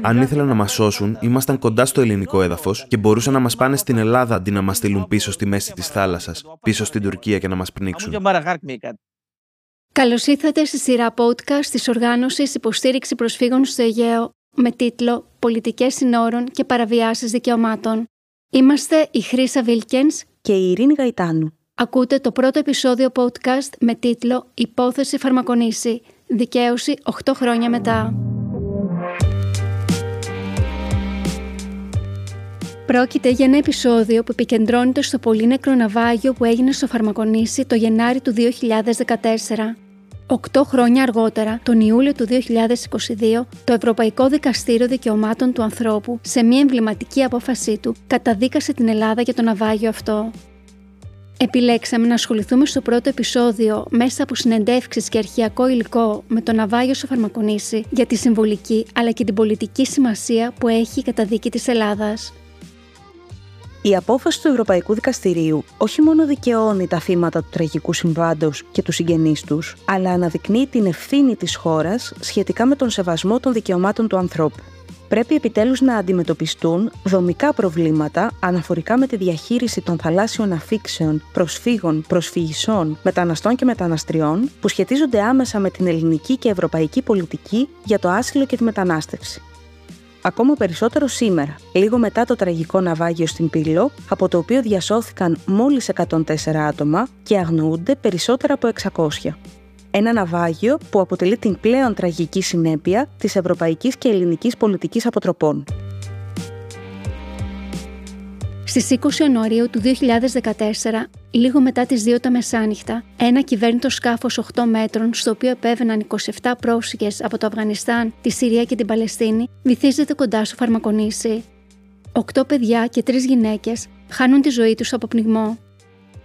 Αν ήθελαν να μας σώσουν, ήμασταν κοντά στο ελληνικό έδαφος και μπορούσαν να μας πάνε στην Ελλάδα αντί να μας στείλουν πίσω στη μέση της θάλασσας, πίσω στην Τουρκία και να μας πνίξουν. Καλώς ήρθατε στη σειρά podcast της Οργάνωσης Υποστήριξη Προσφύγων στο Αιγαίο με τίτλο Πολιτικές Συνόρων και Παραβιάσεις Δικαιωμάτων. Είμαστε η Χρήσα Βίλκενς και η Ειρήνη Γαϊτάνου. Ακούτε το πρώτο επεισόδιο podcast με τίτλο Υπόθεση Φαρμακονίση. Δικαίωση 8 χρόνια μετά. Πρόκειται για ένα επεισόδιο που επικεντρώνεται στο πολύ νεκρό ναυάγιο που έγινε στο Φαρμακονήσι το Γενάρη του 2014. Οκτώ χρόνια αργότερα, τον Ιούλιο του 2022, το Ευρωπαϊκό Δικαστήριο Δικαιωμάτων του Ανθρώπου, σε μια εμβληματική απόφασή του, καταδίκασε την Ελλάδα για το ναυάγιο αυτό. Επιλέξαμε να ασχοληθούμε στο πρώτο επεισόδιο μέσα από συνεντεύξεις και αρχιακό υλικό με το ναυάγιο στο Φαρμακονήσι για τη συμβολική αλλά και την πολιτική σημασία που έχει η καταδίκη της Ελλάδας. Η απόφαση του Ευρωπαϊκού Δικαστηρίου όχι μόνο δικαιώνει τα θύματα του τραγικού συμβάντος και του συγγενείς τους, αλλά αναδεικνύει την ευθύνη της χώρας σχετικά με τον σεβασμό των δικαιωμάτων του ανθρώπου. Πρέπει επιτέλους να αντιμετωπιστούν δομικά προβλήματα αναφορικά με τη διαχείριση των θαλάσσιων αφήξεων, προσφύγων, προσφυγισών, μεταναστών και μεταναστριών που σχετίζονται άμεσα με την ελληνική και ευρωπαϊκή πολιτική για το άσυλο και τη μετανάστευση ακόμα περισσότερο σήμερα, λίγο μετά το τραγικό ναυάγιο στην Πύλο, από το οποίο διασώθηκαν μόλις 104 άτομα και αγνοούνται περισσότερα από 600. Ένα ναυάγιο που αποτελεί την πλέον τραγική συνέπεια της ευρωπαϊκής και ελληνικής πολιτικής αποτροπών. Στις 20 Ιανουαρίου του 2014, λίγο μετά τις 2 τα μεσάνυχτα, ένα κυβέρνητο σκάφος 8 μέτρων, στο οποίο επέβαιναν 27 πρόσφυγες από το Αφγανιστάν, τη Συρία και την Παλαιστίνη, βυθίζεται κοντά στο φαρμακονήσι. Οκτώ παιδιά και τρεις γυναίκες χάνουν τη ζωή τους από πνιγμό.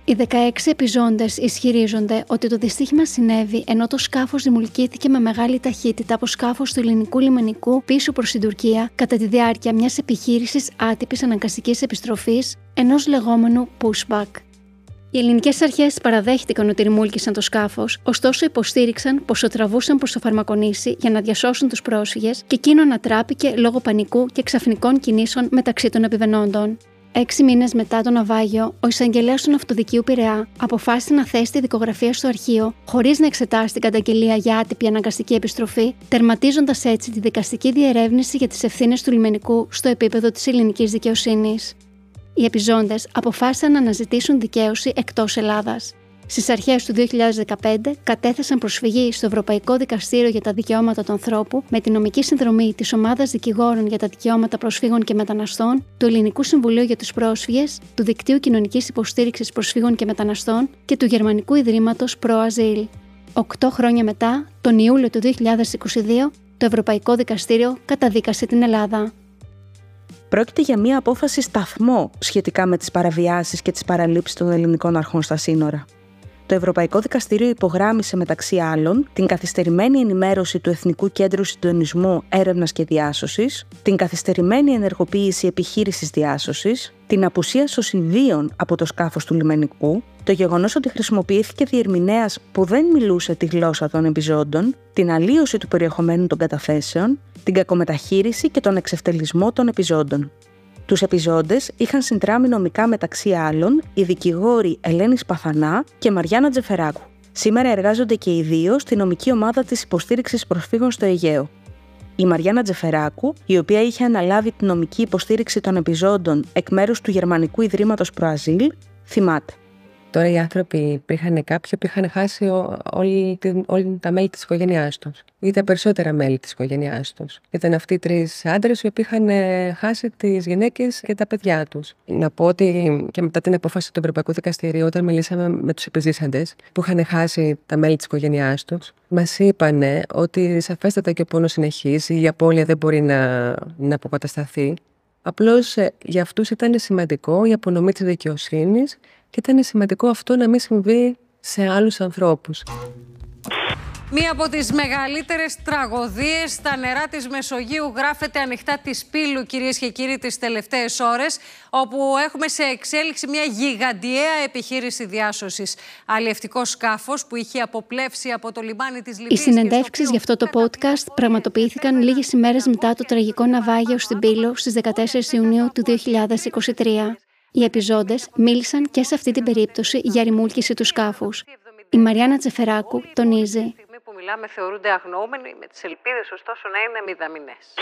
Οι 16 επιζώντες ισχυρίζονται ότι το δυστύχημα συνέβη ενώ το σκάφος δημιουργήθηκε με μεγάλη ταχύτητα από σκάφος του ελληνικού λιμενικού πίσω προς την Τουρκία κατά τη διάρκεια μιας επιχείρησης άτυπης αναγκαστικής επιστροφής ενός λεγόμενου pushback. Οι ελληνικές αρχές παραδέχτηκαν ότι ρημούλκησαν το σκάφος, ωστόσο υποστήριξαν πως το τραβούσαν προς το φαρμακονήσι για να διασώσουν τους πρόσφυγες και εκείνο ανατράπηκε λόγω πανικού και ξαφνικών κινήσεων μεταξύ των επιβενόντων. Έξι μήνες μετά το ναυάγιο, ο εισαγγελέας του Ναυτοδικείου Πειραιά αποφάσισε να θέσει τη δικογραφία στο αρχείο, χωρίς να εξετάσει την καταγγελία για άτυπη αναγκαστική επιστροφή, τερματίζοντας έτσι τη δικαστική διερεύνηση για τις ευθύνες του λιμενικού στο επίπεδο της ελληνικής δικαιοσύνης. Οι επιζώντες αποφάσισαν να αναζητήσουν δικαίωση εκτός Ελλάδας. Στις αρχές του 2015 κατέθεσαν προσφυγή στο Ευρωπαϊκό Δικαστήριο για τα Δικαιώματα του Ανθρώπου με τη νομική συνδρομή της Ομάδας Δικηγόρων για τα Δικαιώματα Προσφύγων και Μεταναστών, του Ελληνικού Συμβουλίου για τους Πρόσφυγες, του Δικτύου Κοινωνικής Υποστήριξης Προσφύγων και Μεταναστών και του Γερμανικού Ιδρύματος ΠροΑζήλ. Οκτώ χρόνια μετά, τον Ιούλιο του 2022, το Ευρωπαϊκό Δικαστήριο καταδίκασε την Ελλάδα. Πρόκειται για μια απόφαση σταθμό σχετικά με τις παραβιάσεις και τις παραλήψεις των ελληνικών αρχών στα σύνορα το Ευρωπαϊκό Δικαστήριο υπογράμμισε μεταξύ άλλων την καθυστερημένη ενημέρωση του Εθνικού Κέντρου Συντονισμού Έρευνας και Διάσωσης, την καθυστερημένη ενεργοποίηση επιχείρησης διάσωσης, την απουσία σωσιδίων από το σκάφος του λιμενικού, το γεγονός ότι χρησιμοποιήθηκε διερμηνέας που δεν μιλούσε τη γλώσσα των επιζώντων, την αλλίωση του περιεχομένου των καταθέσεων, την κακομεταχείριση και τον εξευτελισμό των επιζώντων. Τους επιζώντες είχαν συντράμει νομικά μεταξύ άλλων οι δικηγόροι Ελένης Παθανά και Μαριάννα Τζεφεράκου. Σήμερα εργάζονται και οι δύο στη νομική ομάδα της υποστήριξης προσφύγων στο Αιγαίο. Η Μαριάννα Τζεφεράκου, η οποία είχε αναλάβει τη νομική υποστήριξη των επιζώντων εκ μέρους του Γερμανικού Ιδρύματος Προαζήλ, θυμάται. Τώρα οι άνθρωποι είχαν κάποιοι που είχαν χάσει όλοι, όλοι τα μέλη της οικογένειάς τους. Ή τα περισσότερα μέλη της οικογένειάς τους. Ήταν αυτοί οι τρεις άντρες οι οποίοι είχαν ε, χάσει τις γυναίκες και τα παιδιά τους. Να πω ότι και μετά την απόφαση του Ευρωπαϊκού Δικαστηρίου, όταν μιλήσαμε με τους επιζήσαντες που είχαν χάσει τα μέλη της οικογένειάς τους, μας είπαν ότι σαφέστατα και ο πόνος συνεχίζει, η απώλεια δεν μπορεί να, να αποκατασταθεί. Απλώς ε, για αυτούς ήταν σημαντικό η απονομή της δικαιοσύνης και ήταν σημαντικό αυτό να μην συμβεί σε άλλους ανθρώπους. Μία από τις μεγαλύτερες τραγωδίες στα νερά της Μεσογείου γράφεται ανοιχτά της Πύλου, κυρίες και κύριοι, τις τελευταίες ώρες, όπου έχουμε σε εξέλιξη μια γιγαντιαία επιχείρηση διάσωσης. Αλλιευτικός σκάφος που είχε αποπλέψει από το λιμάνι της Λιβύης. Οι συνεντεύξεις για αυτό το podcast πραγματοποιήθηκαν λίγες ημέρες μετά το τραγικό ναυάγιο στην Πύλο στις 14 Ιουνίου του 2023. Οι επιζώντες μίλησαν και σε αυτή την περίπτωση για ρημούλκηση τους σκάφους. Η Μαριάννα Τσεφεράκου τονίζει που μιλάμε θεωρούνται αγνοούμενοι, με τις ελπίδες ωστόσο να είναι μηδαμινές.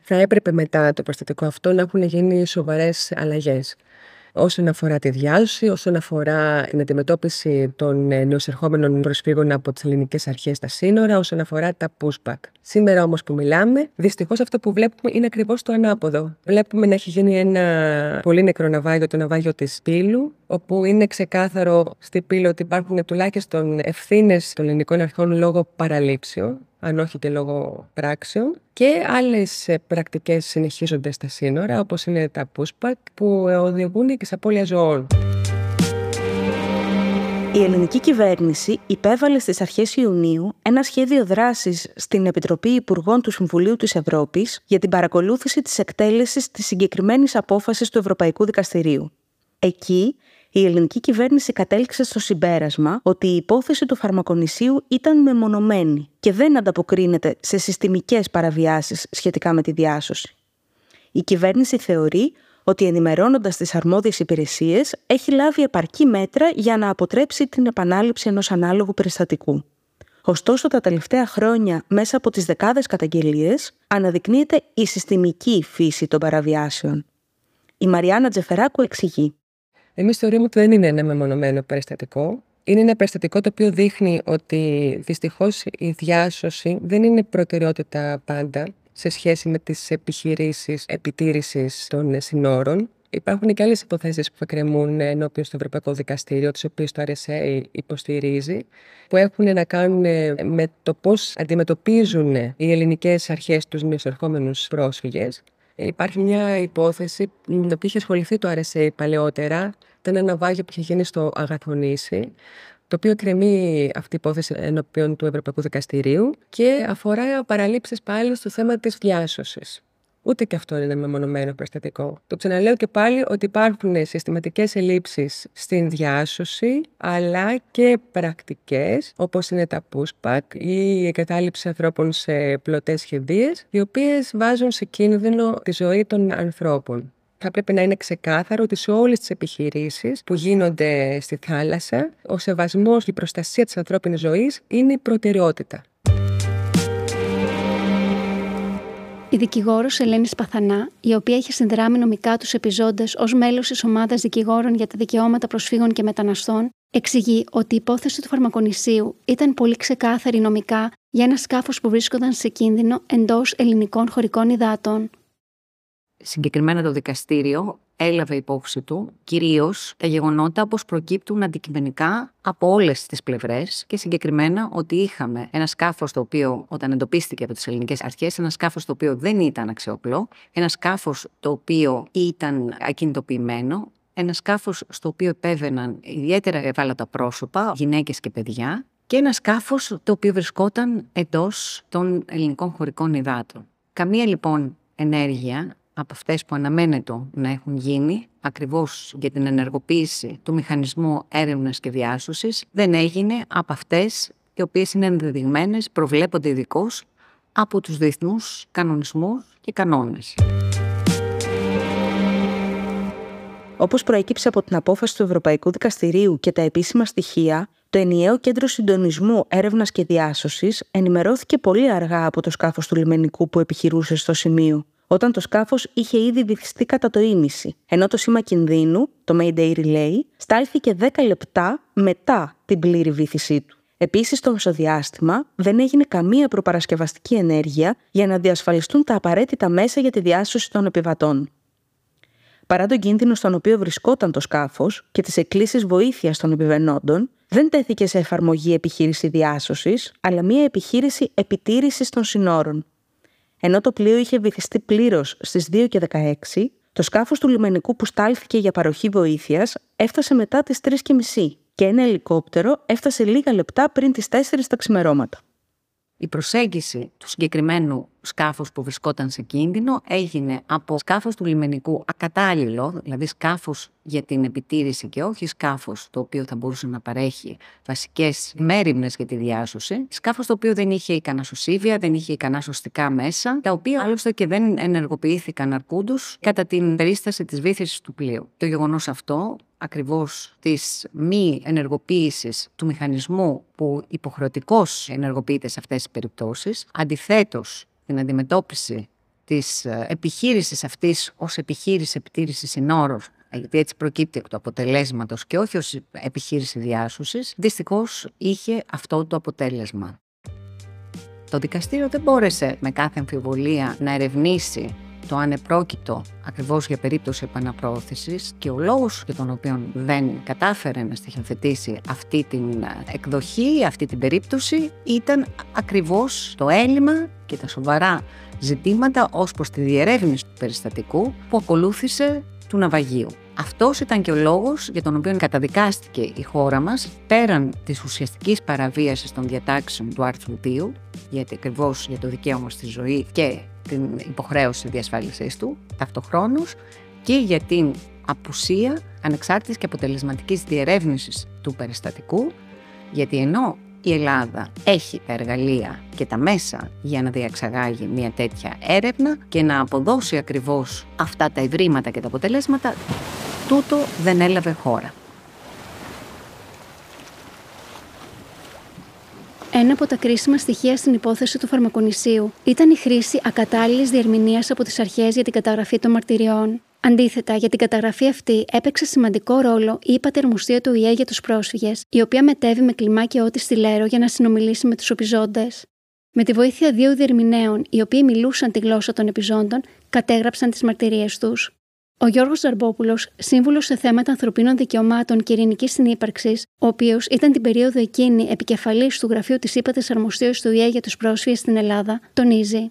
Θα έπρεπε μετά το προστατικό αυτό να έχουν γίνει σοβαρές αλλαγές όσον αφορά τη διάσωση, όσον αφορά την αντιμετώπιση των ε, νεοσερχόμενων προσφύγων από τις ελληνικές αρχές στα σύνορα, όσον αφορά τα pushback. Σήμερα όμως που μιλάμε, δυστυχώς αυτό που βλέπουμε είναι ακριβώς το ανάποδο. Βλέπουμε να έχει γίνει ένα πολύ νεκρό ναυάγιο, το ναυάγιο της Πύλου, όπου είναι ξεκάθαρο στην Πύλου ότι υπάρχουν τουλάχιστον ευθύνες των ελληνικών αρχών λόγω παραλήψεων αν όχι και λόγω πράξεων. Και άλλες ε, πρακτικές συνεχίζονται στα σύνορα, όπως είναι τα pushback, που οδηγούν και σε απώλεια ζωών. Η ελληνική κυβέρνηση υπέβαλε στις αρχές Ιουνίου ένα σχέδιο δράσης στην Επιτροπή Υπουργών του Συμβουλίου της Ευρώπης για την παρακολούθηση της εκτέλεσης της συγκεκριμένης απόφασης του Ευρωπαϊκού Δικαστηρίου. Εκεί η ελληνική κυβέρνηση κατέληξε στο συμπέρασμα ότι η υπόθεση του φαρμακονησίου ήταν μεμονωμένη και δεν ανταποκρίνεται σε συστημικές παραβιάσεις σχετικά με τη διάσωση. Η κυβέρνηση θεωρεί ότι ενημερώνοντας τις αρμόδιες υπηρεσίες έχει λάβει επαρκή μέτρα για να αποτρέψει την επανάληψη ενός ανάλογου περιστατικού. Ωστόσο, τα τελευταία χρόνια, μέσα από τις δεκάδες καταγγελίες, αναδεικνύεται η συστημική φύση των παραβιάσεων. Η Μαριάννα Τζεφεράκου εξηγεί. Εμείς θεωρούμε ότι δεν είναι ένα μεμονωμένο περιστατικό. Είναι ένα περιστατικό το οποίο δείχνει ότι δυστυχώς η διάσωση δεν είναι προτεραιότητα πάντα σε σχέση με τις επιχειρήσεις επιτήρησης των συνόρων. Υπάρχουν και άλλες υποθέσεις που εκκρεμούν ενώπιον στο Ευρωπαϊκό Δικαστήριο, τις οποίες το RSA υποστηρίζει, που έχουν να κάνουν με το πώς αντιμετωπίζουν οι ελληνικές αρχές τους μεσορχόμενους πρόσφυγες Υπάρχει μια υπόθεση με την οποία είχε ασχοληθεί το RSA παλαιότερα. Ήταν ένα ναυάγιο που είχε γίνει στο Αγαθονήσι, το οποίο κρεμεί αυτή η υπόθεση ενώπιον του Ευρωπαϊκού Δικαστηρίου και αφορά παραλήψεις πάλι στο θέμα της διάσωσης. Ούτε και αυτό είναι μεμονωμένο περιστατικό. Το ξαναλέω και πάλι ότι υπάρχουν συστηματικές ελλείψεις στην διάσωση, αλλά και πρακτικές, όπως είναι τα pushback ή η εγκατάλειψη ανθρώπων σε πλωτές σχεδίες, οι οποίες βάζουν σε κίνδυνο τη ζωή των ανθρώπων. Θα πρέπει να είναι ξεκάθαρο ότι σε όλες τις επιχειρήσεις που γίνονται στη θάλασσα, ο σεβασμός και η προστασία της ανθρώπινης ζωής είναι η προτεραιότητα. Η δικηγόρος Ελένη Παθανά, η οποία είχε συνδράμει νομικά τους επιζώντες ως μέλος της ομάδας δικηγόρων για τα δικαιώματα προσφύγων και μεταναστών, εξηγεί ότι η υπόθεση του φαρμακονησίου ήταν πολύ ξεκάθαρη νομικά για ένα σκάφος που βρίσκονταν σε κίνδυνο εντός ελληνικών χωρικών υδάτων. Συγκεκριμένα το δικαστήριο έλαβε υπόψη του κυρίως τα γεγονότα όπως προκύπτουν αντικειμενικά από όλες τις πλευρές και συγκεκριμένα ότι είχαμε ένα σκάφος το οποίο, όταν εντοπίστηκε από τις ελληνικές αρχές, ένα σκάφος το οποίο δεν ήταν αξιόπλο, ένα σκάφος το οποίο ήταν ακινητοποιημένο, ένα σκάφος στο οποίο επέβαιναν ιδιαίτερα ευάλωτα πρόσωπα, γυναίκες και παιδιά, και ένα σκάφος το οποίο βρισκόταν εντός των ελληνικών χωρικών υδάτων. Καμία λοιπόν ενέργεια από αυτές που αναμένεται να έχουν γίνει, ακριβώς για την ενεργοποίηση του μηχανισμού έρευνας και διάσωσης, δεν έγινε από αυτές οι οποίες είναι ενδεδειγμένες, προβλέπονται ειδικώς από τους διεθνούς κανονισμούς και κανόνες. Όπως προέκυψε από την απόφαση του Ευρωπαϊκού Δικαστηρίου και τα επίσημα στοιχεία, το ενιαίο κέντρο συντονισμού έρευνας και διάσωσης ενημερώθηκε πολύ αργά από το σκάφος του λιμενικού που επιχειρούσε στο σημείο όταν το σκάφος είχε ήδη βυθιστεί κατά το ίμιση, ενώ το σήμα κινδύνου, το Mayday Relay, στάλθηκε 10 λεπτά μετά την πλήρη βύθισή του. Επίσης, στο μεσοδιάστημα δεν έγινε καμία προπαρασκευαστική ενέργεια για να διασφαλιστούν τα απαραίτητα μέσα για τη διάσωση των επιβατών. Παρά τον κίνδυνο στον οποίο βρισκόταν το σκάφος και τις εκκλήσεις βοήθειας των επιβενόντων, δεν τέθηκε σε εφαρμογή επιχείρηση διάσωσης, αλλά μία επιχείρηση επιτήρησης των συνόρων, ενώ το πλοίο είχε βυθιστεί πλήρως στις 2 και 16, το σκάφος του λιμενικού που στάλθηκε για παροχή βοήθειας έφτασε μετά τις 3 και μισή. και ένα ελικόπτερο έφτασε λίγα λεπτά πριν τις 4 τα ξημερώματα. Η προσέγγιση του συγκεκριμένου σκάφους που βρισκόταν σε κίνδυνο έγινε από σκάφος του λιμενικού ακατάλληλο, δηλαδή σκάφος για την επιτήρηση και όχι σκάφος το οποίο θα μπορούσε να παρέχει βασικές μέρημνες για τη διάσωση, σκάφος το οποίο δεν είχε ικανά σωσίβια, δεν είχε ικανά σωστικά μέσα, τα οποία άλλωστε και δεν ενεργοποιήθηκαν αρκούντους κατά την περίσταση της βήθησης του πλοίου. Το γεγονός αυτό ακριβώς της μη ενεργοποίησης του μηχανισμού που υποχρεωτικώς ενεργοποιείται σε αυτές τις περιπτώσεις, αντιθέτως την αντιμετώπιση της ε, επιχείρησης αυτής ως επιχείρηση επιτήρησης συνόρων γιατί έτσι προκύπτει εκ του αποτελέσματος και όχι ως επιχείρηση διάσωσης, δυστυχώς είχε αυτό το αποτέλεσμα. Το δικαστήριο δεν μπόρεσε με κάθε αμφιβολία να ερευνήσει το ανεπρόκειτο ακριβώς για περίπτωση επαναπρόθεσης και ο λόγος για τον οποίο δεν κατάφερε να στοιχειοθετήσει αυτή την ε, εκδοχή, αυτή την περίπτωση ήταν ακριβώς το έλλειμμα και τα σοβαρά ζητήματα ως προς τη διερεύνηση του περιστατικού που ακολούθησε του ναυαγίου. Αυτός ήταν και ο λόγος για τον οποίο καταδικάστηκε η χώρα μας πέραν της ουσιαστικής παραβίασης των διατάξεων του άρθρου 2, γιατί ακριβώς για το δικαίωμα στη ζωή και την υποχρέωση διασφάλισης του ταυτοχρόνως και για την απουσία ανεξάρτητης και αποτελεσματικής διερεύνησης του περιστατικού, γιατί ενώ η Ελλάδα έχει τα εργαλεία και τα μέσα για να διαξαγάγει μια τέτοια έρευνα και να αποδώσει ακριβώς αυτά τα ευρήματα και τα αποτελέσματα, τούτο δεν έλαβε χώρα. Ένα από τα κρίσιμα στοιχεία στην υπόθεση του φαρμακονησίου ήταν η χρήση ακατάλληλης διερμηνίας από τις αρχές για την καταγραφή των μαρτυριών. Αντίθετα, για την καταγραφή αυτή έπαιξε σημαντικό ρόλο η υπατερμοστία του ΙΕ για τους πρόσφυγες, η οποία μετέβη με κλιμάκι ό,τι στη Λέρο για να συνομιλήσει με τους επιζώντες. Με τη βοήθεια δύο διερμηνέων, οι οποίοι μιλούσαν τη γλώσσα των επιζώντων, κατέγραψαν τις μαρτυρίες τους. Ο Γιώργος Ζαρμπόπουλος, σύμβουλος σε θέματα ανθρωπίνων δικαιωμάτων και ειρηνικής συνύπαρξης, ο οποίος ήταν την περίοδο εκείνη επικεφαλής του γραφείου της ΥΠΑ Αρμοστίου του ΙΕ για τους πρόσφυγες στην Ελλάδα, τονίζει.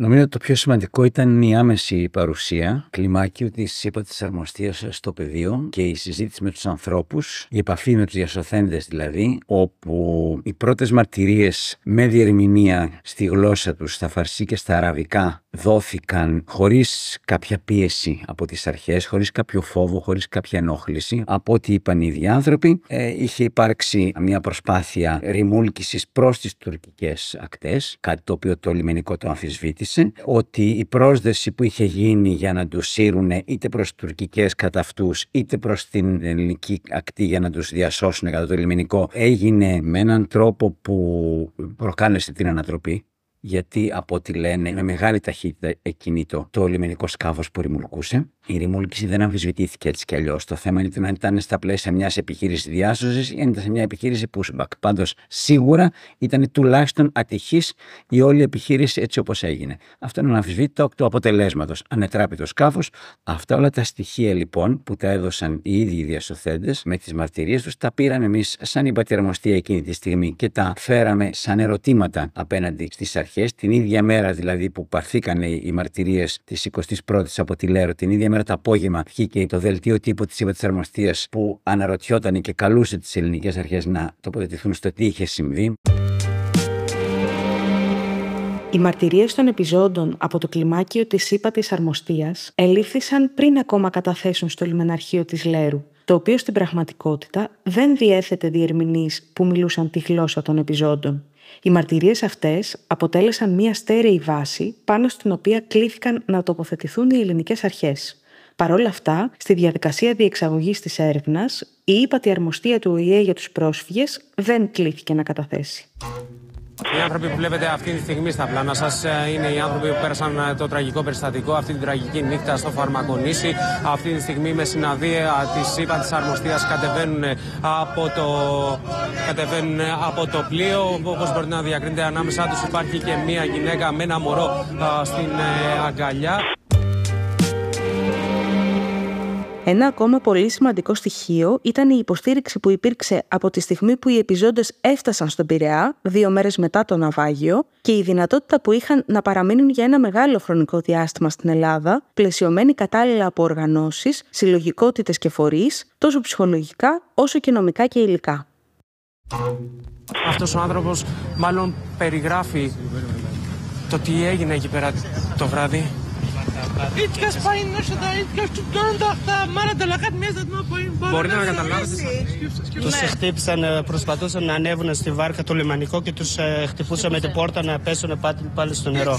Νομίζω ότι το πιο σημαντικό ήταν η άμεση παρουσία κλιμάκιου της ΥΠΑ της Αρμοστίας στο πεδίο και η συζήτηση με τους ανθρώπους, η επαφή με τους διασωθέντες δηλαδή, όπου οι πρώτες μαρτυρίες με διερμηνία στη γλώσσα τους, στα φαρσί και στα αραβικά, δόθηκαν χωρίς κάποια πίεση από τις αρχές, χωρίς κάποιο φόβο, χωρίς κάποια ενόχληση. Από ό,τι είπαν οι ίδιοι άνθρωποι, ε, είχε υπάρξει μια προσπάθεια ρημούλκησης προς τις τουρκικές ακτές, κάτι το οποίο το λιμενικό το αμφισβήτησε, ότι η πρόσδεση που είχε γίνει για να τους σύρουν είτε προς τουρκικές κατά αυτούς, είτε προς την ελληνική ακτή για να τους διασώσουν κατά το λιμενικό, έγινε με έναν τρόπο που προκάλεσε την ανατροπή γιατί από ό,τι λένε με μεγάλη ταχύτητα εκκινήτο το λιμενικό σκάφος που ρημουλκούσε. Η ρημούλκηση δεν αμφισβητήθηκε έτσι κι αλλιώς. Το θέμα είναι αν ήταν στα πλαίσια μιας επιχείρησης διάσωσης ή αν ήταν σε μια επιχείρηση pushback. Πάντως σίγουρα ήταν τουλάχιστον ατυχής η όλη επιχείρηση έτσι όπως έγινε. Αυτό είναι αναμφισβήτητο του αποτελέσματος. Ανετράπει το σκάφος. Αυτά όλα τα στοιχεία λοιπόν που τα έδωσαν οι ίδιοι οι διασωθέντες με τις μαρτυρίες τους τα πήραμε εμείς σαν υπατερμοστία εκείνη τη στιγμή και τα φέραμε σαν ερωτήματα απέναντι στις αρχές αρχέ, την ίδια μέρα δηλαδή που παρθήκαν οι μαρτυρίες της 21η από τη Λέρο, την ίδια μέρα το απόγευμα βγήκε το δελτίο τύπου της ΥΠΑ που αναρωτιόταν και καλούσε τις ελληνικές αρχές να τοποθετηθούν στο τι είχε συμβεί. Οι μαρτυρίες των επιζώντων από το κλιμάκιο της ΥΠΑ της Αρμοστία ελήφθησαν πριν ακόμα καταθέσουν στο λιμεναρχείο της Λέρου, το οποίο στην πραγματικότητα δεν διέθετε διερμηνείς που μιλούσαν τη γλώσσα των επιζώντων. Οι μαρτυρίες αυτές αποτέλεσαν μια στέρεη βάση πάνω στην οποία κλήθηκαν να τοποθετηθούν οι ελληνικές αρχές. Παρ' όλα αυτά, στη διαδικασία διεξαγωγής της έρευνας, η ύπατη αρμοστία του ΟΗΕ για τους πρόσφυγες δεν κλήθηκε να καταθέσει. Οι άνθρωποι που βλέπετε αυτή τη στιγμή στα πλάνα σας ε, είναι οι άνθρωποι που πέρασαν ε, το τραγικό περιστατικό, αυτή την τραγική νύχτα στο Φαρμακονήσι. Αυτή τη στιγμή με συναδεία της ΥΠΑ της Αρμοστίας κατεβαίνουν, από το, κατεβαίνουν από το πλοίο. Όπως μπορείτε να διακρίνετε, ανάμεσά τους υπάρχει και μία γυναίκα με ένα μωρό στην ε, αγκαλιά. Ένα ακόμα πολύ σημαντικό στοιχείο ήταν η υποστήριξη που υπήρξε από τη στιγμή που οι επιζώντες έφτασαν στον Πειραιά, δύο μέρες μετά το ναυάγιο, και η δυνατότητα που είχαν να παραμείνουν για ένα μεγάλο χρονικό διάστημα στην Ελλάδα, πλαισιωμένοι κατάλληλα από οργανώσεις, συλλογικότητες και φορείς, τόσο ψυχολογικά όσο και νομικά και υλικά. Αυτός ο άνθρωπος μάλλον περιγράφει το τι έγινε εκεί πέρα το βράδυ. Μπορείτε να καταλάβετε. Τους χτύπησαν, ε, προσπαθούσαν να ανέβουν στη βάρκα το λιμανικό και τους χτυπούσαν με την πόρτα να πέσουν πάλι στο νερό.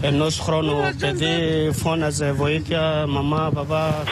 Ενός χρόνου παιδί φώναζε βοήθεια, μαμά, παπά.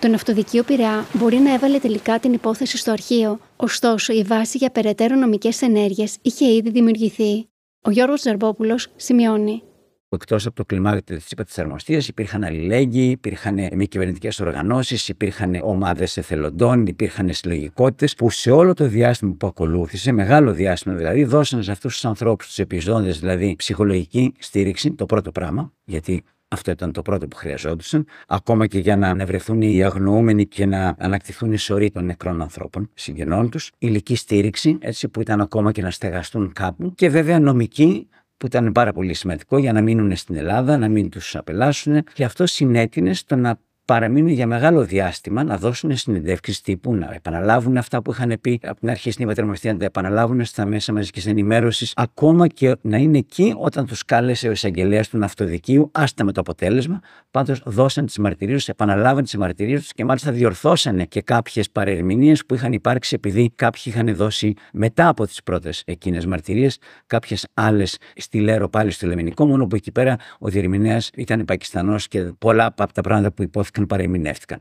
Το ναυτοδικείο Πειραιά μπορεί να έβαλε τελικά την υπόθεση στο αρχείο, ωστόσο η βάση για περαιτέρω νομικές ενέργειες είχε ήδη δημιουργηθεί. Ο Γιώργος Ζαρμπόπουλος σημειώνει. Εκτός από το κλιμάκιο της ΥΠΑ της Αρμοστίας, υπήρχαν αλληλέγγυοι, υπήρχαν μη κυβερνητικές οργανώσεις, υπήρχαν ομάδες εθελοντών, υπήρχαν συλλογικότητες που σε όλο το διάστημα που ακολούθησε, μεγάλο διάστημα δηλαδή, δώσαν σε αυτούς τους ανθρώπους, τους επιζώντες δηλαδή, ψυχολογική στήριξη, το πρώτο πράγμα, γιατί αυτό ήταν το πρώτο που χρειαζόντουσαν, ακόμα και για να ανεβρεθούν οι αγνοούμενοι και να ανακτηθούν οι σωροί των νεκρών ανθρώπων, συγγενών τους. Ηλική στήριξη, έτσι που ήταν ακόμα και να στεγαστούν κάπου. Και βέβαια νομική, που ήταν πάρα πολύ σημαντικό για να μείνουν στην Ελλάδα, να μην τους απελάσουν. Και αυτό συνέτεινε στο να παραμείνουν για μεγάλο διάστημα, να δώσουν συνεντεύξεις τύπου, να επαναλάβουν αυτά που είχαν πει από την αρχή στην υπατερμοστία, να τα επαναλάβουν στα μέσα μαζικής ενημέρωσης, ακόμα και να είναι εκεί όταν τους κάλεσε ο εισαγγελέας του ναυτοδικείου, άστα με το αποτέλεσμα. Πάντως δώσαν τις μαρτυρίες τους, επαναλάβαν τις μαρτυρίες τους και μάλιστα διορθώσανε και κάποιες παρερμηνίες που είχαν υπάρξει επειδή κάποιοι είχαν δώσει μετά από τις πρώτες εκείνες μαρτυρίες κάποιες άλλες στη Λέρο πάλι στο Λεμενικό, μόνο που εκεί πέρα ο διερμηνέας ήταν Πακιστανός και πολλά από τα πράγματα που υπόθηκαν παρεμηνεύτηκαν.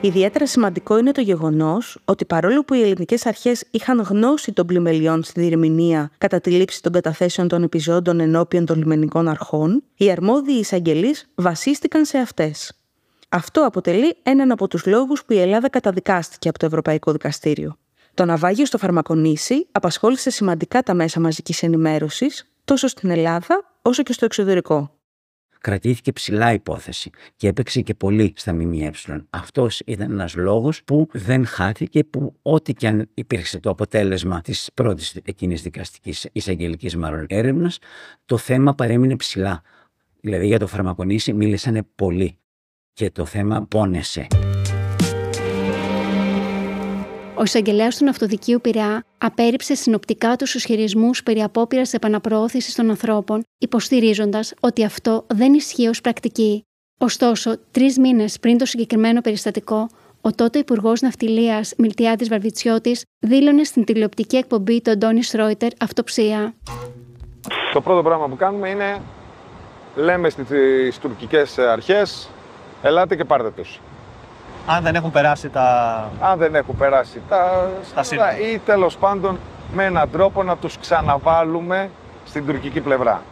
Ιδιαίτερα σημαντικό είναι το γεγονός ότι παρόλο που οι ελληνικές αρχές είχαν γνώση των πλημελιών στη διερμηνία κατά τη λήψη των καταθέσεων των επιζώντων ενώπιον των λιμενικών αρχών, οι αρμόδιοι εισαγγελείς βασίστηκαν σε αυτές. Αυτό αποτελεί έναν από τους λόγους που η Ελλάδα καταδικάστηκε από το Ευρωπαϊκό Δικαστήριο. Το ναυάγιο στο Φαρμακονήσι απασχόλησε σημαντικά τα μέσα μαζικής ενημέρωσης τόσο στην Ελλάδα όσο και στο εξωτερικό κρατήθηκε ψηλά υπόθεση και έπαιξε και πολύ στα ΜΜΕ. Αυτός ήταν ένας λόγος που δεν χάθηκε, που ό,τι και αν υπήρξε το αποτέλεσμα της πρώτης εκείνης δικαστικής εισαγγελικής μάλλον έρευνας, το θέμα παρέμεινε ψηλά. Δηλαδή για το φαρμακονήσι μίλησαν πολύ και το θέμα πόνεσε. Ο εισαγγελέας του Ναυτοδικείου Πειραιά απέρριψε συνοπτικά τους ισχυρισμούς περί απόπειρας επαναπροώθησης των ανθρώπων, υποστηρίζοντας ότι αυτό δεν ισχύει ως πρακτική. Ωστόσο, τρεις μήνες πριν το συγκεκριμένο περιστατικό, ο τότε Υπουργός Ναυτιλίας Μιλτιάδης Βαρβιτσιώτης δήλωνε στην τηλεοπτική εκπομπή του Αντώνη Ρόιτερ αυτοψία. Το πρώτο πράγμα που κάνουμε είναι λέμε στις τουρκικές αρχές ελάτε και πάρτε τους αν δεν έχουν περάσει τα. Αν δεν έχουν περάσει τα, τα σύνορα ή τέλος πάντων με έναν τρόπο να τους ξαναβάλουμε στην τουρκική πλευρά.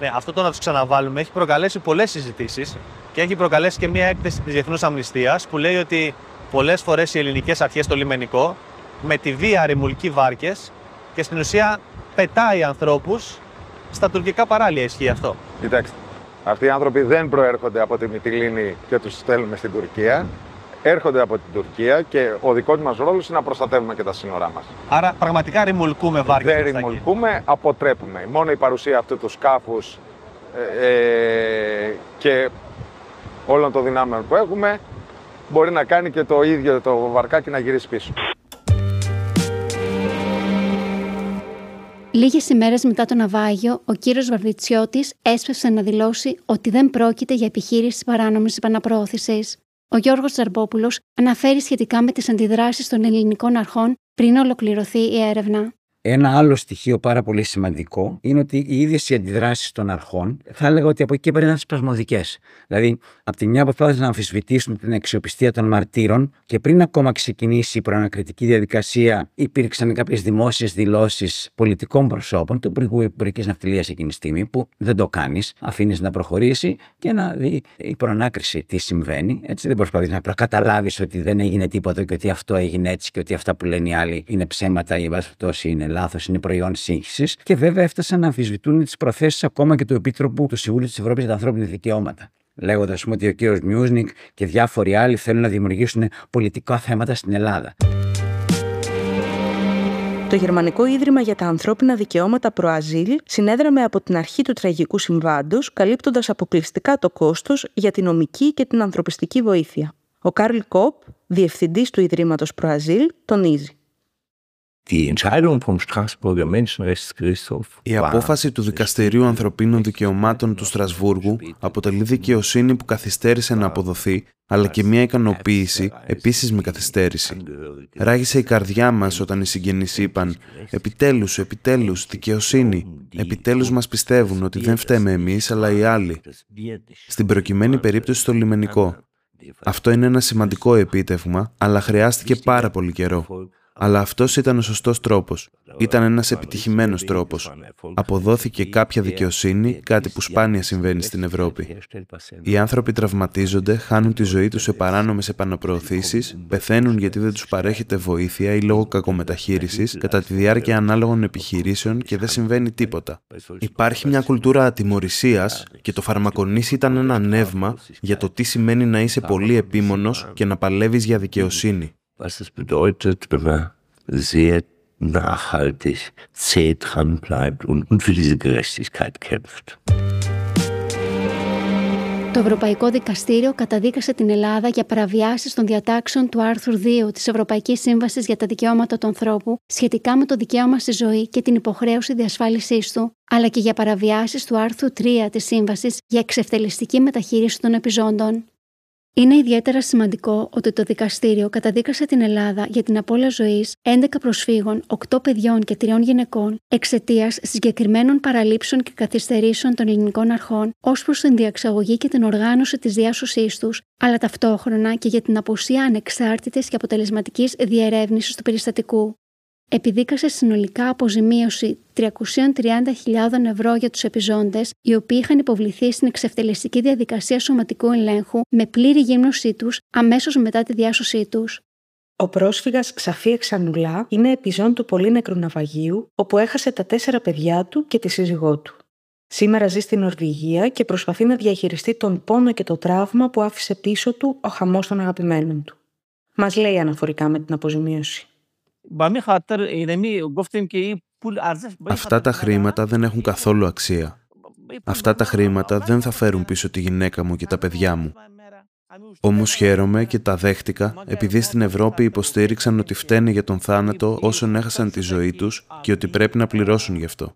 Ναι, αυτό το να τους ξαναβάλουμε έχει προκαλέσει πολλές συζητήσεις και έχει προκαλέσει και μια έκθεση της Διεθνούς Αμνηστίας που λέει ότι πολλές φορές οι ελληνικές αρχές στο λιμενικό με τη βία ρημουλκεί βάρκες και στην ουσία πετάει ανθρώπους στα τουρκικά παράλια. Ισχύει αυτό; Κοιτάξτε. Αυτοί οι άνθρωποι δεν προέρχονται από τη Μυτιλίνη και τους στέλνουμε στην Τουρκία έρχονται από την Τουρκία και ο δικός μας ρόλος είναι να προστατεύουμε και τα σύνορά μας. Άρα πραγματικά ρημουλκούμε βάρκες. Δεν ρημουλκούμε, αποτρέπουμε. Μόνο η παρουσία αυτού του σκάφους ε, ε, και όλων των δυνάμεων που έχουμε μπορεί να κάνει και το ίδιο το βαρκάκι να γυρίσει πίσω. Λίγες ημέρες μετά το ναυάγιο, ο κύριος Βαρδιτσιώτης έσπευσε να δηλώσει ότι δεν πρόκειται για επιχείρηση παράνομης επαναπρόθεση. Ο Γιώργος Τζαρμπόπουλος αναφέρει σχετικά με τις αντιδράσεις των ελληνικών αρχών πριν ολοκληρωθεί η έρευνα. Ένα άλλο στοιχείο πάρα πολύ σημαντικό είναι ότι οι ίδιες οι αντιδράσεις των αρχών θα έλεγα ότι από εκεί πέρα ήταν σπασμωδικέ. Δηλαδή, από τη μια προσπάθησαν να αμφισβητήσουν την αξιοπιστία των μαρτύρων και πριν ακόμα ξεκινήσει η προανακριτική διαδικασία, υπήρξαν κάποιες δημόσιες δηλώσεις πολιτικών προσώπων του Υπουργού Υπουργικής Ναυτιλίας εκείνη τη στιγμή, που δεν το κάνεις, αφήνεις να προχωρήσει και να δει η προανάκριση τι συμβαίνει. Έτσι δεν προσπαθείς να προκαταλάβει ότι δεν έγινε τίποτα και ότι αυτό έγινε έτσι και ότι αυτά που λένε οι άλλοι είναι ψέματα ή εν είναι λάθος, είναι προϊόν σύγχυσης. Και βέβαια έφτασαν να αμφισβητούν τις προθέσεις ακόμα και του Επίτροπου του Συμβούλου της Ευρώπης για τα ανθρώπινα δικαιώματα. Λέγοντας ότι ο κύριος Μιούσνικ και διάφοροι άλλοι θέλουν να δημιουργήσουν πολιτικά θέματα στην Ελλάδα. Το Γερμανικό Ίδρυμα για τα Ανθρώπινα Δικαιώματα Προαζήλ συνέδραμε από την αρχή του τραγικού συμβάντος, καλύπτοντας αποκλειστικά το κόστος για την νομική και την ανθρωπιστική βοήθεια. Ο Κάρλ Κόπ, διευθυντής του Ιδρύματος Προαζήλ, τονίζει. Η απόφαση του Δικαστηρίου Ανθρωπίνων Δικαιωμάτων του Στρασβούργου αποτελεί δικαιοσύνη που καθυστέρησε να αποδοθεί, αλλά και μια ικανοποίηση επίσης με καθυστέρηση. Ράγισε η καρδιά μας όταν οι συγγενείς είπαν «Επιτέλους, επιτέλους, δικαιοσύνη. Επιτέλους μας πιστεύουν ότι δεν φταίμε εμείς, αλλά οι άλλοι». Στην προκειμένη περίπτωση στο λιμενικό. Αυτό είναι ένα σημαντικό επίτευγμα, αλλά χρειάστηκε πάρα πολύ καιρό. Αλλά αυτός ήταν ο σωστός τρόπος. Ήταν ένας επιτυχημένος τρόπος. Αποδόθηκε κάποια δικαιοσύνη, κάτι που σπάνια συμβαίνει στην Ευρώπη. Οι άνθρωποι τραυματίζονται, χάνουν τη ζωή τους σε παράνομες επαναπροωθήσεις, πεθαίνουν γιατί δεν τους παρέχεται βοήθεια ή λόγω κακομεταχείρισης κατά τη διάρκεια ανάλογων επιχειρήσεων και δεν συμβαίνει τίποτα. Υπάρχει μια κουλτούρα ατιμορρησίας και το φαρμακονήσι ήταν ένα νεύμα για το τι σημαίνει να είσαι πολύ επίμονος και να παλεύεις για δικαιοσύνη was es bedeutet, wenn man sehr nachhaltig zäh dran bleibt und, und für diese Gerechtigkeit kämpft. Το Ευρωπαϊκό Δικαστήριο καταδίκασε την Ελλάδα για παραβιάσεις των διατάξεων του άρθρου 2 της Ευρωπαϊκής Σύμβασης για τα Δικαιώματα του Ανθρώπου σχετικά με το δικαίωμα στη ζωή και την υποχρέωση διασφάλισής του, αλλά και για παραβιάσεις του άρθρου 3 της Σύμβασης για εξευτελιστική μεταχείριση των επιζώντων. Είναι ιδιαίτερα σημαντικό ότι το δικαστήριο καταδίκασε την Ελλάδα για την απώλεια ζωής 11 προσφύγων, 8 παιδιών και 3 γυναικών εξαιτίας συγκεκριμένων παραλήψεων και καθυστερήσεων των ελληνικών αρχών ως προς την διαξαγωγή και την οργάνωση της διάσωσής τους, αλλά ταυτόχρονα και για την απουσία ανεξάρτητης και αποτελεσματικής διερεύνησης του περιστατικού επιδίκασε συνολικά αποζημίωση 330.000 ευρώ για τους επιζώντες, οι οποίοι είχαν υποβληθεί στην εξευτελεστική διαδικασία σωματικού ελέγχου με πλήρη γύμνωσή τους αμέσως μετά τη διάσωσή τους. Ο πρόσφυγας Ξαφή Εξανουλά είναι επιζών του πολύ νεκρού ναυαγίου, όπου έχασε τα τέσσερα παιδιά του και τη σύζυγό του. Σήμερα ζει στην Νορβηγία και προσπαθεί να διαχειριστεί τον πόνο και το τραύμα που άφησε πίσω του ο χαμός των αγαπημένων του. Μας λέει αναφορικά με την αποζημίωση. Αυτά τα χρήματα δεν έχουν καθόλου αξία. Αυτά τα χρήματα δεν θα φέρουν πίσω τη γυναίκα μου και τα παιδιά μου. Όμως χαίρομαι και τα δέχτηκα επειδή στην Ευρώπη υποστήριξαν ότι φταίνε για τον θάνατο όσων έχασαν τη ζωή τους και ότι πρέπει να πληρώσουν γι' αυτό.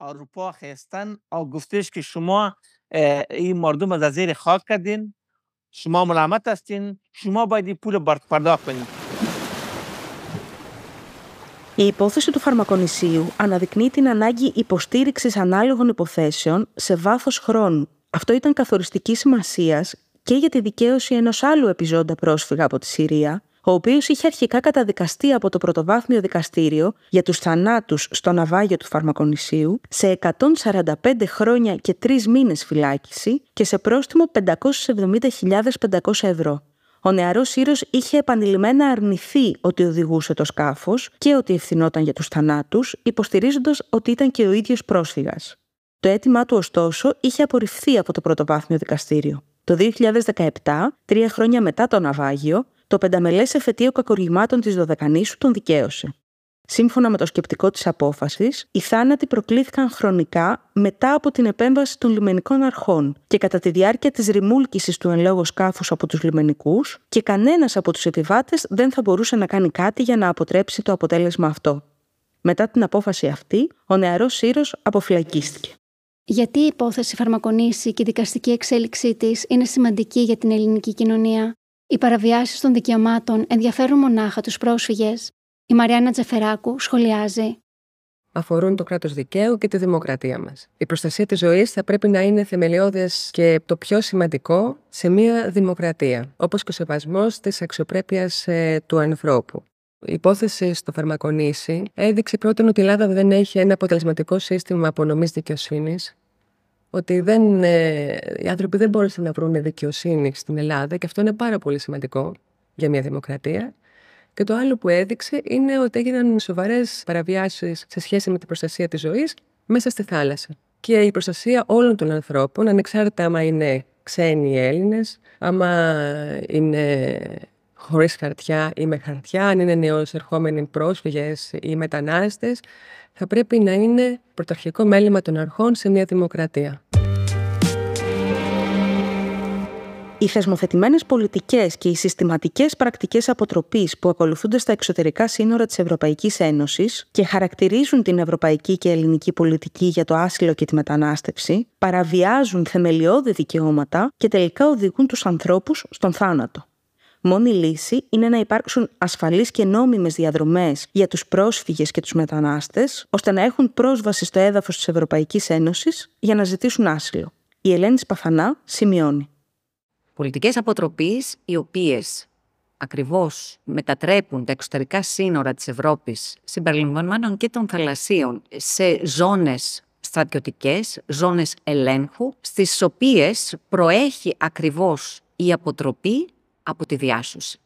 Η υπόθεση του φαρμακονησίου αναδεικνύει την ανάγκη υποστήριξης ανάλογων υποθέσεων σε βάθος χρόνου. Αυτό ήταν καθοριστική σημασίας και για τη δικαίωση ενός άλλου επιζώντα πρόσφυγα από τη Συρία, ο οποίος είχε αρχικά καταδικαστεί από το πρωτοβάθμιο δικαστήριο για τους θανάτους στο ναυάγιο του φαρμακονησίου σε 145 χρόνια και 3 μήνες φυλάκιση και σε πρόστιμο 570.500 ευρώ. Ο νεαρός Σύρο είχε επανειλημμένα αρνηθεί ότι οδηγούσε το σκάφος και ότι ευθυνόταν για τους θανάτους, υποστηρίζοντας ότι ήταν και ο ίδιος πρόσφυγας. Το αίτημά του, ωστόσο, είχε απορριφθεί από το πρωτοβάθμιο δικαστήριο. Το 2017, τρία χρόνια μετά το ναυάγιο, το πενταμελές εφετείο κακουργημάτων της Δωδεκανήσου τον δικαίωσε. Σύμφωνα με το σκεπτικό της απόφασης, οι θάνατοι προκλήθηκαν χρονικά μετά από την επέμβαση των λιμενικών αρχών και κατά τη διάρκεια της ρημούλκησης του εν λόγω σκάφους από τους λιμενικούς και κανένας από τους επιβάτες δεν θα μπορούσε να κάνει κάτι για να αποτρέψει το αποτέλεσμα αυτό. Μετά την απόφαση αυτή, ο νεαρός Σύρος αποφυλακίστηκε. Γιατί η υπόθεση φαρμακονήσει και η δικαστική εξέλιξή της είναι σημαντική για την ελληνική κοινωνία; Οι παραβιάσεις των δικαιωμάτων ενδιαφέρουν μονάχα τους πρόσφυγες, η Μαριάννα Τζεφεράκου σχολιάζει. αφορούν το κράτος δικαίου και τη δημοκρατία μας. Η προστασία της ζωής θα πρέπει να είναι θεμελιώδες και το πιο σημαντικό σε μια δημοκρατία, όπως και ο σεβασμός της αξιοπρέπειας ε, του ανθρώπου. Η υπόθεση στο Φαρμακονήσι έδειξε πρώτον ότι η Ελλάδα δεν έχει ένα αποτελεσματικό σύστημα απονομής δικαιοσύνης, ότι δεν, ε, οι άνθρωποι δεν μπόρεσαν να βρουν δικαιοσύνη στην Ελλάδα και αυτό είναι πάρα πολύ σημαντικό για μια δημοκρατία. Και το άλλο που έδειξε είναι ότι έγιναν σοβαρές παραβιάσεις σε σχέση με την προστασία της ζωής μέσα στη θάλασσα. Και η προστασία όλων των ανθρώπων, ανεξάρτητα άμα είναι ξένοι ή Έλληνες, άμα είναι χωρίς χαρτιά ή με χαρτιά, αν είναι νεοεισερχόμενοι πρόσφυγες ή μετανάστες, θα πρέπει να είναι πρωταρχικό μέλημα των αρχών σε μια δημοκρατία. Οι θεσμοθετημένες πολιτικές και οι συστηματικές πρακτικές αποτροπής που ακολουθούνται στα εξωτερικά σύνορα της Ευρωπαϊκής Ένωσης και χαρακτηρίζουν την ευρωπαϊκή και ελληνική πολιτική για το άσυλο και τη μετανάστευση, παραβιάζουν θεμελιώδη δικαιώματα και τελικά οδηγούν τους ανθρώπους στον θάνατο. Μόνη λύση είναι να υπάρξουν ασφαλείς και νόμιμες διαδρομές για τους πρόσφυγες και τους μετανάστες, ώστε να έχουν πρόσβαση στο έδαφος της Ευρωπαϊκής Ένωσης για να ζητήσουν άσυλο. Η Ελένη Σπαθανά σημειώνει πολιτικές αποτροπής οι οποίες ακριβώς μετατρέπουν τα εξωτερικά σύνορα της Ευρώπης συμπεριλαμβανομένων και των θαλασσίων σε ζώνες στρατιωτικές, ζώνες ελέγχου, στις οποίες προέχει ακριβώς η αποτροπή από τη διάσωση.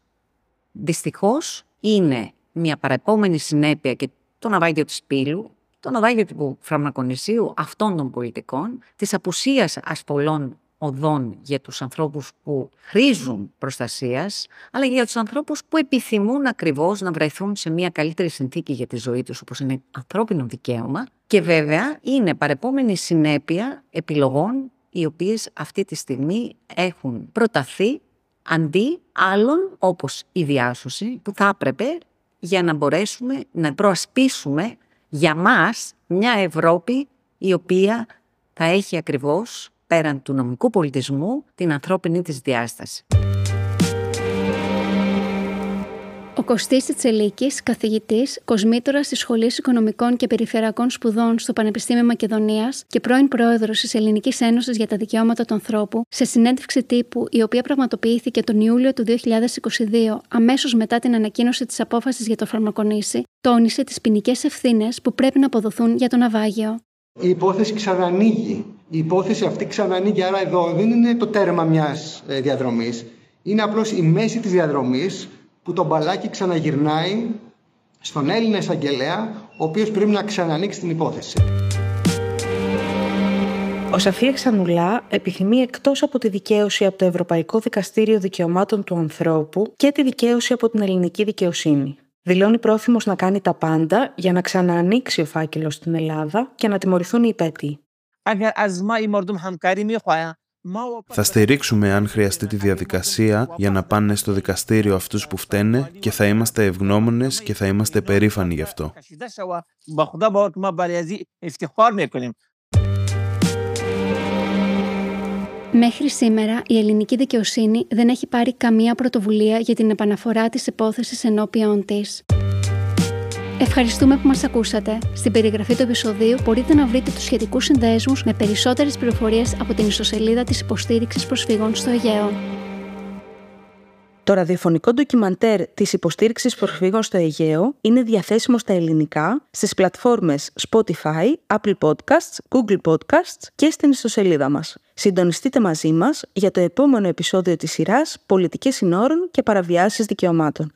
Δυστυχώς είναι μια παρεπόμενη συνέπεια και το ναυάγιο της Πύλου, το ναυάγιο του Φραμακονησίου αυτών των πολιτικών, της απουσίας ασπολών οδών για τους ανθρώπους που χρήζουν προστασίας, αλλά και για τους ανθρώπους που επιθυμούν ακριβώς να βρεθούν σε μια καλύτερη συνθήκη για τη ζωή τους, όπως είναι ανθρώπινο δικαίωμα. Και βέβαια είναι παρεπόμενη συνέπεια επιλογών οι οποίες αυτή τη στιγμή έχουν προταθεί αντί άλλων όπως η διάσωση που θα έπρεπε για να μπορέσουμε να προασπίσουμε για μας μια Ευρώπη η οποία θα έχει ακριβώς πέραν του νομικού πολιτισμού την ανθρώπινη της διάσταση. Ο Κωστής Τσελίκης, καθηγητής, κοσμήτορα της Σχολής Οικονομικών και Περιφερειακών Σπουδών στο Πανεπιστήμιο Μακεδονίας και πρώην πρόεδρος της Ελληνικής Ένωσης για τα Δικαιώματα του Ανθρώπου, σε συνέντευξη τύπου, η οποία πραγματοποιήθηκε τον Ιούλιο του 2022, αμέσως μετά την ανακοίνωση της απόφασης για το φαρμακονήσι, τόνισε τις ποινικές ευθύνες που πρέπει να αποδοθούν για το ναυάγιο. Η υπόθεση ξανανοίγει η υπόθεση αυτή ξανανοίγει. Άρα εδώ δεν είναι το τέρμα μιας ε, διαδρομής. Είναι απλώς η μέση της διαδρομής που το μπαλάκι ξαναγυρνάει στον Έλληνα εισαγγελέα, ο οποίος πρέπει να ξανανοίξει την υπόθεση. Ο Σαφία Ξανουλά επιθυμεί εκτός από τη δικαίωση από το Ευρωπαϊκό Δικαστήριο Δικαιωμάτων του Ανθρώπου και τη δικαίωση από την ελληνική δικαιοσύνη. Δηλώνει πρόθυμος να κάνει τα πάντα για να ξαναανοίξει ο φάκελος στην Ελλάδα και να τιμωρηθούν οι υπέτειοι. Θα στηρίξουμε αν χρειαστεί τη διαδικασία για να πάνε στο δικαστήριο αυτούς που φταίνε και θα είμαστε ευγνώμονες και θα είμαστε περήφανοι γι' αυτό. Μέχρι σήμερα η ελληνική δικαιοσύνη δεν έχει πάρει καμία πρωτοβουλία για την επαναφορά της υπόθεσης ενώπιον της. Ευχαριστούμε που μας ακούσατε. Στην περιγραφή του επεισοδίου μπορείτε να βρείτε τους σχετικούς συνδέσμους με περισσότερες πληροφορίες από την ιστοσελίδα της υποστήριξης προσφύγων στο Αιγαίο. Το ραδιοφωνικό ντοκιμαντέρ της υποστήριξης προσφύγων στο Αιγαίο είναι διαθέσιμο στα ελληνικά στις πλατφόρμες Spotify, Apple Podcasts, Google Podcasts και στην ιστοσελίδα μας. Συντονιστείτε μαζί μας για το επόμενο επεισόδιο της σειράς «Πολιτικές συνόρων και παραβιάσεις δικαιωμάτων».